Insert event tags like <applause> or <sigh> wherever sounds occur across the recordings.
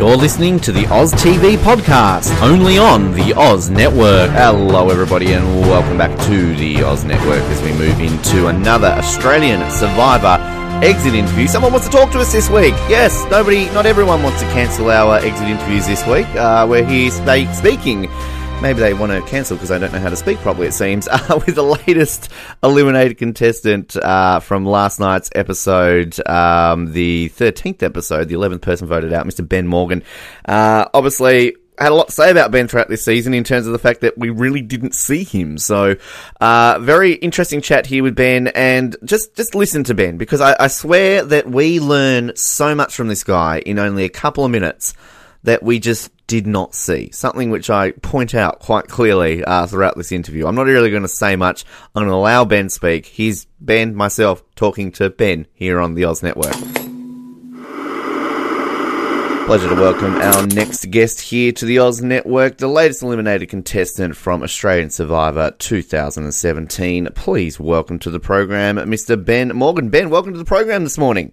You're listening to the Oz TV podcast, only on the Oz Network. Hello, everybody, and welcome back to the Oz Network as we move into another Australian Survivor exit interview. Someone wants to talk to us this week. Yes, nobody, not everyone wants to cancel our exit interviews this week. Uh, we're here speaking maybe they want to cancel because I don't know how to speak properly, it seems, <laughs> uh, with the latest eliminated contestant uh, from last night's episode, um, the 13th episode, the 11th person voted out, Mr. Ben Morgan. Uh, obviously, had a lot to say about Ben throughout this season in terms of the fact that we really didn't see him. So, uh, very interesting chat here with Ben, and just just listen to Ben because I, I swear that we learn so much from this guy in only a couple of minutes that we just did not see. Something which I point out quite clearly uh, throughout this interview. I'm not really going to say much. I'm going to allow Ben speak. Here's Ben, myself, talking to Ben here on the Oz Network. Pleasure to welcome our next guest here to the Oz Network, the latest eliminated contestant from Australian Survivor 2017. Please welcome to the program Mr. Ben Morgan. Ben, welcome to the program this morning.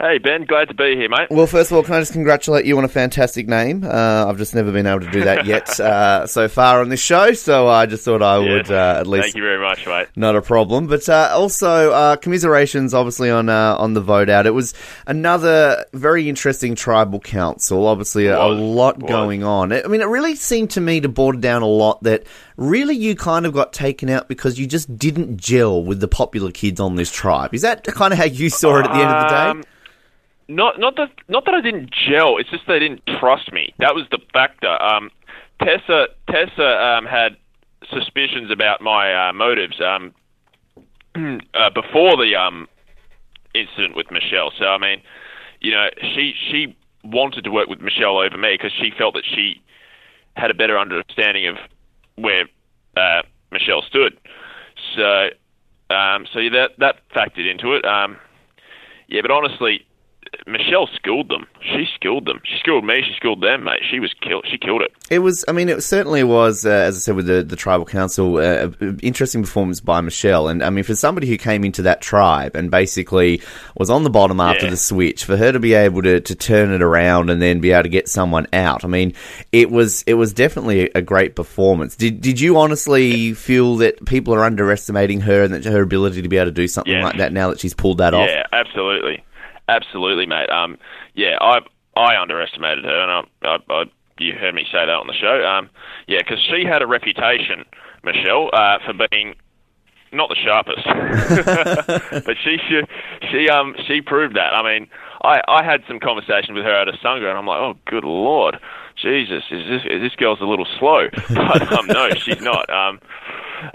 Hey Ben, glad to be here, mate. Well, first of all, can I just congratulate you on a fantastic name? Uh, I've just never been able to do that yet <laughs> uh, so far on this show, so I just thought I Yeah. would uh, at least. Thank you very much, mate. Not a problem, but uh, also uh, commiserations, obviously on uh, on the vote out. It was another very interesting tribal council. Obviously, a, a lot going on. I mean, it really seemed to me to border down a lot that really you kind of got taken out because you just didn't gel with the popular kids on this tribe. Is that kind of how you saw it at the end of the day? Um, Not not that not that I didn't gel. It's just they didn't trust me. That was the factor. Um, Tessa Tessa um, had suspicions about my uh, motives um, <clears throat> uh, before the um, incident with Michelle. So I mean, you know, she she wanted to work with Michelle over me because she felt that she had a better understanding of where uh, Michelle stood. So um, so yeah, that that factored into it. Um, yeah, but honestly, Michelle schooled them. She schooled them. She schooled me. She schooled them, mate. She was killed. She killed it. It was, I mean, it certainly was, uh, as I said, with the, the tribal council, uh, interesting performance by Michelle. And I mean, for somebody who came into that tribe and basically was on the bottom after Yeah. the switch, for her to be able to, to turn it around and then be able to get someone out, I mean, it was it was definitely a great performance. Did did you honestly feel that people are underestimating her and that her ability to be able to do something Yeah. like that now that she's pulled that off? Yeah, absolutely, absolutely, mate. Um, yeah, I I underestimated her, and I, I, I you heard me say that on the show. Um, yeah, because she had a reputation, Michelle, uh, for being not the sharpest, <laughs> but she she she um she proved that. I mean, I I had some conversations with her at Asaga, and I'm like, oh, good lord. Jesus, is this is this girl's a little slow? <laughs> But um, no, she's not. Um,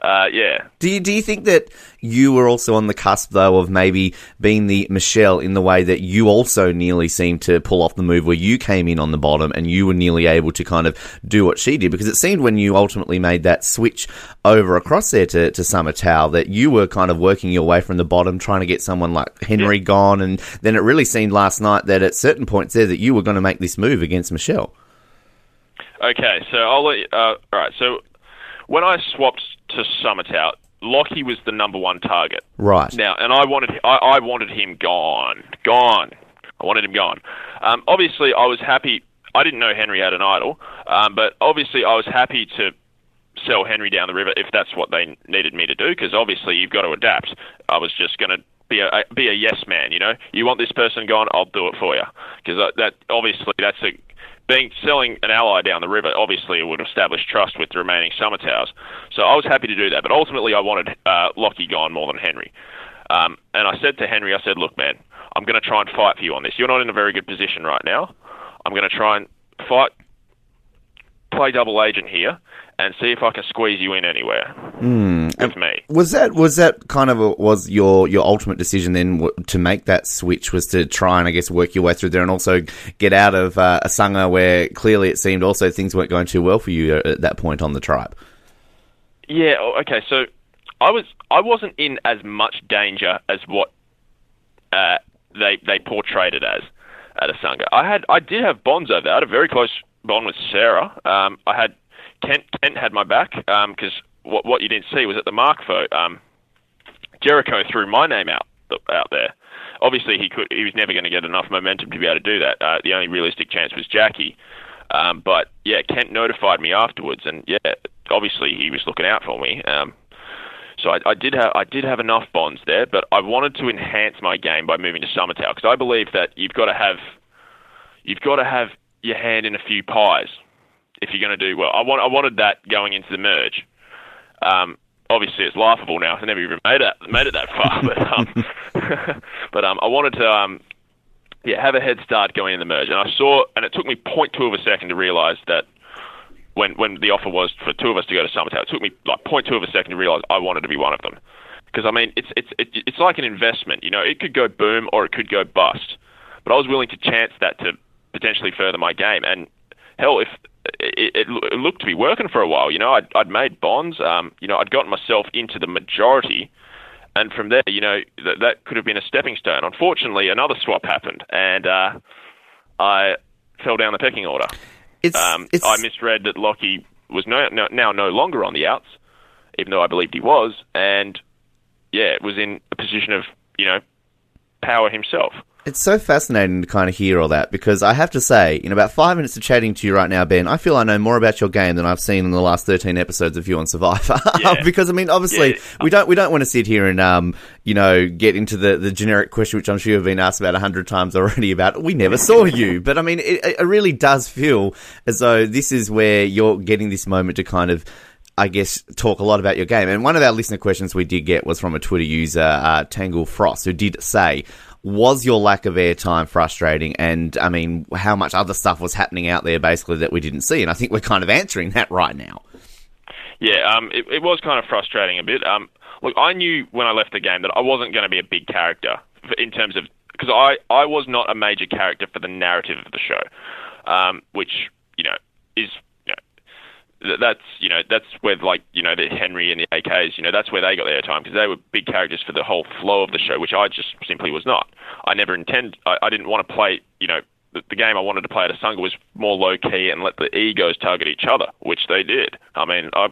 uh, yeah, Do you, do you think that you were also on the cusp, though, of maybe being the Michelle in the way that you also nearly seemed to pull off the move where you came in on the bottom and you were nearly able to kind of do what she did? Because it seemed when you ultimately made that switch over across there to, to Samatau that you were kind of working your way from the bottom, trying to get someone like Henry gone. And then it really seemed last night that at certain points there that you were going to make this move against Michelle. Okay, so I'll let you, uh, all right. So when I swapped to Samatau, Lockie was the number one target. Right. Now, and I wanted I, I wanted him gone, gone. I wanted him gone. Um, obviously, I was happy. I didn't know Henry had an idol, um, but obviously, I was happy to sell Henry down the river if that's what they needed me to do. Because obviously, you've got to adapt. I was just going to be a be a yes man. You know, you want this person gone, I'll do it for you. Because that obviously that's a being selling an ally down the river, obviously would establish trust with the remaining Samataus. So I was happy to do that, but ultimately I wanted uh, Lockie gone more than Henry. Um, and I said to Henry, I said, look, man, I'm going to try and fight for you on this. You're not in a very good position right now. I'm going to try and fight, play double agent here, and see if I can squeeze you in anywhere with me. Was that was that kind of a, was your your ultimate decision then w- to make that switch was to try and I guess work your way through there and also get out of uh, Asaga where clearly it seemed also things weren't going too well for you at that point on the tribe. Yeah. Okay. So I was I wasn't in as much danger as what uh, they they portrayed it as at Asaga. I had I did have bonds over there. I had a very close bond with Sarah. Um, I had Kent Kent had my back because what what you didn't see was at the Mark vote. Um, Jericho threw my name out out there. Obviously, he could. He was never going to get enough momentum to be able to do that. Uh, the only realistic chance was Jackie. Um, but yeah, Kent notified me afterwards, and yeah, obviously he was looking out for me. Um, so I, I did have I did have enough bonds there, but I wanted to enhance my game by moving to Samatau because I believe that you've got to have you've got to have your hand in a few pies if you're going to do well. I want I wanted that going into the merge. Um, obviously, it's laughable now. I never even made it made it that far, <laughs> but um, <laughs> but um, I wanted to um, yeah have a head start going in the merge, and I saw, and it took me 0.2 of a second to realise that when when the offer was for two of us to go to Samatau, it took me like 0.2 of a second to realise I wanted to be one of them. Because I mean, it's it's it's like an investment. You know, it could go boom or it could go bust. But I was willing to chance that to potentially further my game. And hell, if it, it, it looked to be working for a while, you know, I'd, I'd made bonds. Um, you know, I'd gotten myself into the majority. And from there, you know, that, that could have been a stepping stone. Unfortunately, another swap happened, and uh, I fell down the pecking order. It's, Um, it's I misread that Lockie was no, no, now no longer on the outs, even though I believed he was, and yeah, was in a position of you know power himself. It's so fascinating to kind of hear all that because I have to say, in about five minutes of chatting to you right now, Ben, I feel I know more about your game than I've seen in the last thirteen episodes of you on Survivor. <laughs> Yeah. because I mean, obviously, Yeah. we don't we don't want to sit here and um, you know, get into the, the generic question which I'm sure you've been asked about a hundred times already about we never saw <laughs> you. But I mean, it, it really does feel as though this is where you're getting this moment to kind of. I guess talk a lot about your game. And one of our listener questions we did get was from a Twitter user, uh, Tangle Frost, who did say, was your lack of airtime frustrating? And I mean, how much other stuff was happening out there basically that we didn't see? And I think we're kind of answering that right now. Yeah, um, it, it was kind of frustrating a bit. Um, look, I knew when I left the game that I wasn't going to be a big character in terms of because I I was not a major character for the narrative of the show, um, which you know is that's you know that's where like you know the Henry and the AKs you know that's where they got their time because they were big characters for the whole flow of the show, which I just simply was not. I never intend I, I didn't want to play you know the, the game I wanted to play at Asaga was more low key and let the egos target each other, which they did. I mean, I,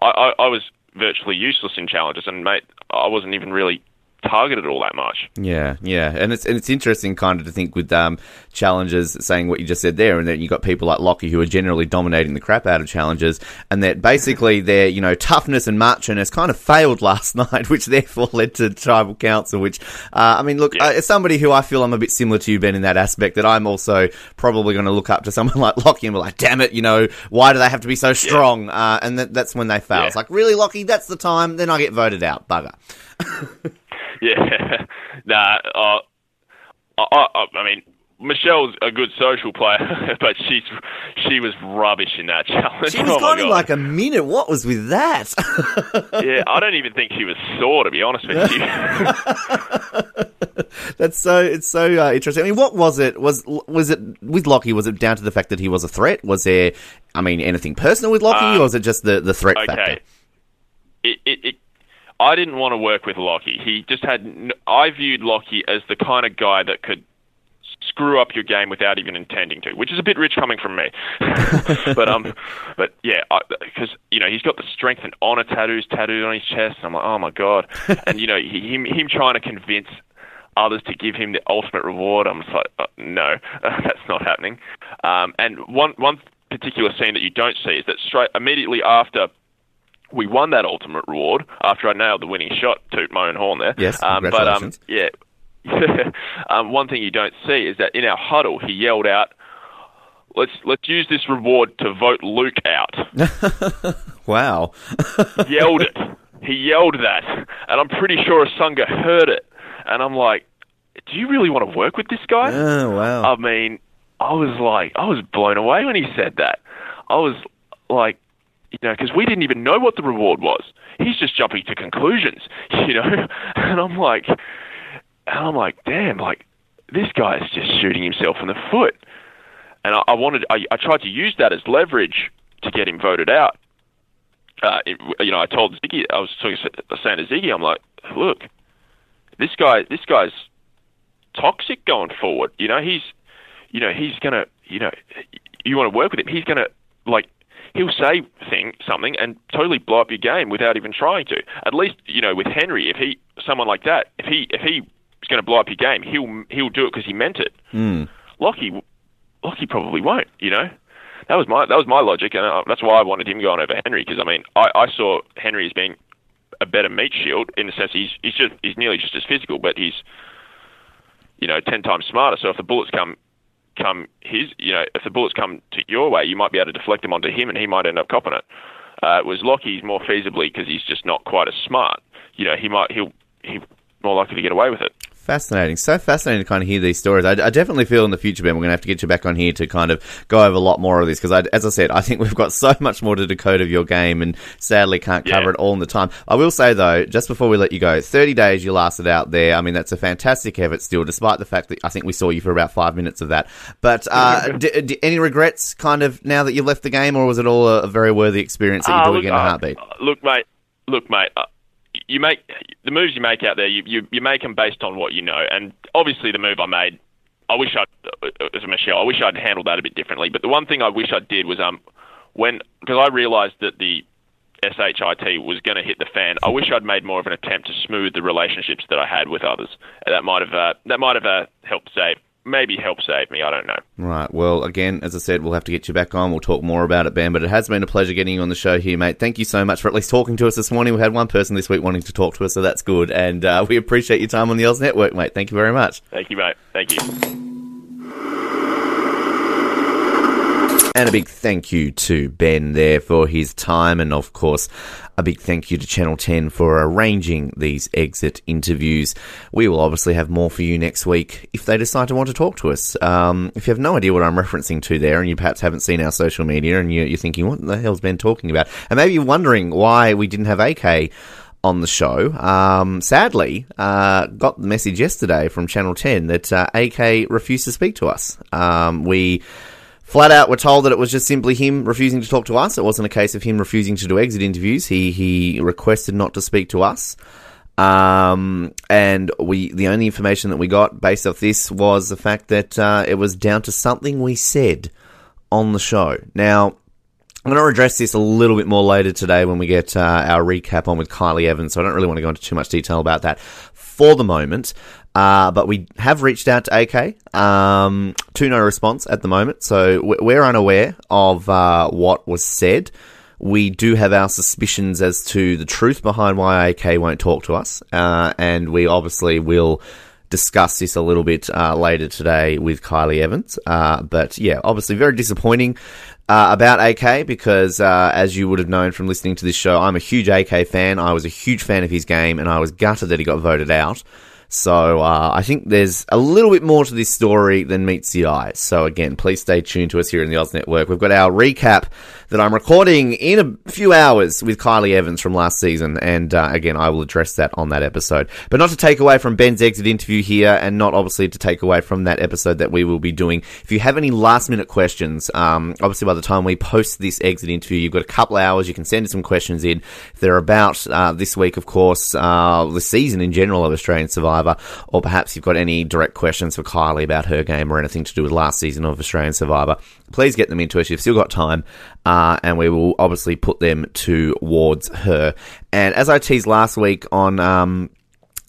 I, I was virtually useless in challenges, and mate, I wasn't even really targeted all that much. Yeah, yeah, and it's and it's interesting kind of to think with um, challenges saying what you just said there, and then you got people like Lockie who are generally dominating the crap out of challenges, and that basically their you know toughness and marchiness kind of failed <laughs> last night, which therefore led to tribal council. Which uh, I mean, look, Yeah. uh, as somebody who I feel I'm a bit similar to you, Ben, in that aspect, that I'm also probably going to look up to someone <laughs> like Lockie and be like, damn it, you know, why do they have to be so strong? Uh, and that, that's when they fail. Yeah. It's like, really, Lockie, that's the time. Then I get voted out, bugger. <laughs> <laughs> Yeah, nah. Uh, I, I, I mean, Michelle's a good social player, <laughs> but she's she was rubbish in that <laughs> challenge. She was oh gone in like a minute. What was with that? yeah, I don't even think she was sore, to be honest with you. That's so. It's so uh, interesting. I mean, what was it? Was was it with Lockie? Was it down to the fact that he was a threat? Was there, I mean, anything personal with Lockie, Um, or was it just the the threat okay. factor? It, it, it, I didn't want to work with Lockie. He just had. I viewed Lockie as the kind of guy that could screw up your game without even intending to, which is a bit rich coming from me. <laughs> but um, but yeah, because you know he's got the strength and honor tattoos tattooed on his chest. And I'm like, oh my god, <laughs> and you know he, him him trying to convince others to give him the ultimate reward. I'm just like, uh, no, <laughs> that's not happening. Um, and one one particular scene that you don't see is that straight immediately after we won that ultimate reward after I nailed the winning shot, toot my own horn there. Yes, um, but um, yeah. <laughs> um, one thing you don't see is that in our huddle, he yelled out, "Let's let's use this reward to vote Luke out." <laughs> Wow. yelled it. He yelled that, and I'm pretty sure Asaga heard it. And I'm like, "Do you really want to work with this guy?" oh wow. I mean, I was like, I was blown away when he said that. I was like, you know, because we didn't even know what the reward was. He's just jumping to conclusions, <laughs> you know. And I'm like, and I'm like, damn, like this guy is just shooting himself in the foot. And I, I wanted, I, I tried to use that as leverage to get him voted out. Uh, it, you know, I told Ziggy, I was talking, to Ziggy, I'm like, look, this guy, this guy's toxic going forward. You know, he's, you know, he's gonna, you know, you want to work with him. He's gonna like, he'll say thing something and totally blow up your game without even trying to. At least, you know, with Henry, if he, someone like that, if he if he's going to blow up your game, he'll he'll do it because he meant it. Mm. Lockie, Lockie probably won't. You know, that was my that was my logic, and uh, that's why I wanted him going over Henry because I mean I, I saw Henry as being a better meat shield in the sense he's he's just he's nearly just as physical, but he's you know ten times smarter. So if the bullets come come his you know if the bullets come to your way, you might be able to deflect them onto him, and he might end up copping it. Uh, was Lockie's more feasibly because he's just not quite as smart. You know, he might he'll he more likely to get away with it. Fascinating. So fascinating to kind of hear these stories. I, I definitely feel in the future, Ben, we're going to have to get you back on here to kind of go over a lot more of this because, as I said, I think we've got so much more to decode of your game and sadly can't cover Yeah. it all in the time. I will say, though, just before we let you go, 30 days you lasted out there. I mean, that's a fantastic effort still, despite the fact that I think we saw you for about five minutes of that. But uh, d- d- any regrets kind of now that you've left the game, or was it all a, very worthy experience that you Ah, do look, again in a uh, heartbeat? Look, mate. Look, mate. You make the moves you make out there. You, you you make them based on what you know, and obviously the move I made. I wish uh, as Michelle, I wish I'd handled that a bit differently. But the one thing I wish I did was um when because I realised that the SHIT was going to hit the fan. I wish I'd made more of an attempt to smooth the relationships that I had with others. That might have uh, that might have uh, helped save maybe help save me. I don't know. Right. Well, again, as I said, we'll have to get you back on. We'll talk more about it, Ben. But it has been a pleasure getting you on the show here, mate. Thank you so much for at least talking to us this morning. We had one person this week wanting to talk to us, so that's good. And uh, we appreciate your time on the Oz Network, mate. Thank you very much. Thank you, mate. Thank you. And a big thank you to Ben there for his time, and of course, a big thank you to Channel 10 for arranging these exit interviews. We will obviously have more for you next week if they decide to want to talk to us. Um, if you have no idea what I'm referencing to there, and you perhaps haven't seen our social media, and you're, thinking, what the hell's Ben talking about? And maybe you're wondering why we didn't have AK on the show. Um, sadly, uh, got the message yesterday from Channel 10 that uh, AK refused to speak to us. Um, we flat out were told that it was just simply him refusing to talk to us. It wasn't a case of him refusing to do exit interviews. He he requested not to speak to us. Um, and we the only information that we got based off this was the fact that uh, it was down to something we said on the show. Now, I'm going to address this a little bit more later today when we get uh, our recap on with Kylie Evans. So I don't really want to go into too much detail about that for the moment. Uh, but we have reached out to AK um, to no response at the moment. So we- we're unaware of uh, what was said. We do have our suspicions as to the truth behind why AK won't talk to us. Uh, and we obviously will discuss this a little bit uh, later today with Kylie Evans. Uh, but yeah, obviously very disappointing uh, about AK because, uh, as you would have known from listening to this show, I'm a huge AK fan. I was a huge fan of his game, and I was gutted that he got voted out. So uh, I think there's a little bit more to this story than meets the eye. So again, please stay tuned to us here in the Oz Network. We've got our recap that I'm recording in a few hours with Kylie Evans from last season, and uh, again, I will address that on that episode. But not to take away from Ben's exit interview here, and not obviously to take away from that episode that we will be doing. If you have any last minute questions, um, obviously by the time we post this exit interview, you've got a couple hours. You can send some questions in. They're about uh, this week, of course, uh, the season in general of Australian Survivor, or perhaps you've got any direct questions for Kylie about her game or anything to do with last season of Australian Survivor, please get them into us. You've still got time, uh, and we will obviously put them towards her. And as I teased last week on. Um,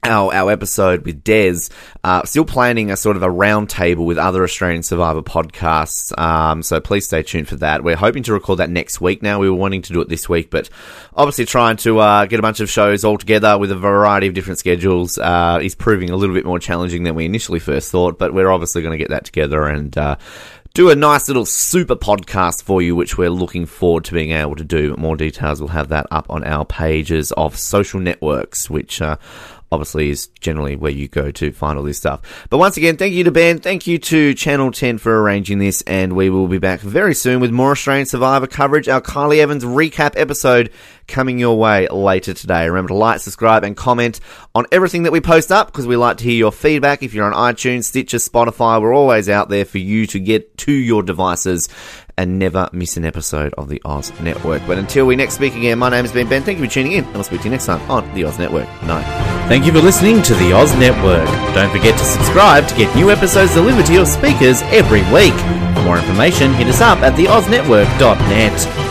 our, our episode with Des, uh, still planning a sort of a round table with other Australian Survivor podcasts. Um, so please stay tuned for that. We're hoping to record that next week now. We were wanting to do it this week, but obviously trying to, uh, get a bunch of shows all together with a variety of different schedules, uh, is proving a little bit more challenging than we initially first thought, but we're obviously going to get that together and, uh, do a nice little super podcast for you, which we're looking forward to being able to do. More details, we'll have that up on our pages of social networks, which, uh, obviously is generally where you go to find all this stuff. But once again, thank you to Ben, thank you to Channel 10 for arranging this, and we will be back very soon with more Australian Survivor coverage. Our Kylie Evans recap episode coming your way later today. Remember to like, subscribe, and comment on everything that we post up because we like to hear your feedback. If you're on iTunes, Stitcher, Spotify, we're always out there for you to get to your devices and never miss an episode of the Oz Network. But until we next speak again, my name has been Ben. Thank you for tuning in, and I'll speak to you next time on the Oz Network. Night. Thank you for listening to the Oz Network. Don't forget to subscribe to get new episodes delivered to your speakers every week. For more information, hit us up at theoznetwork.net.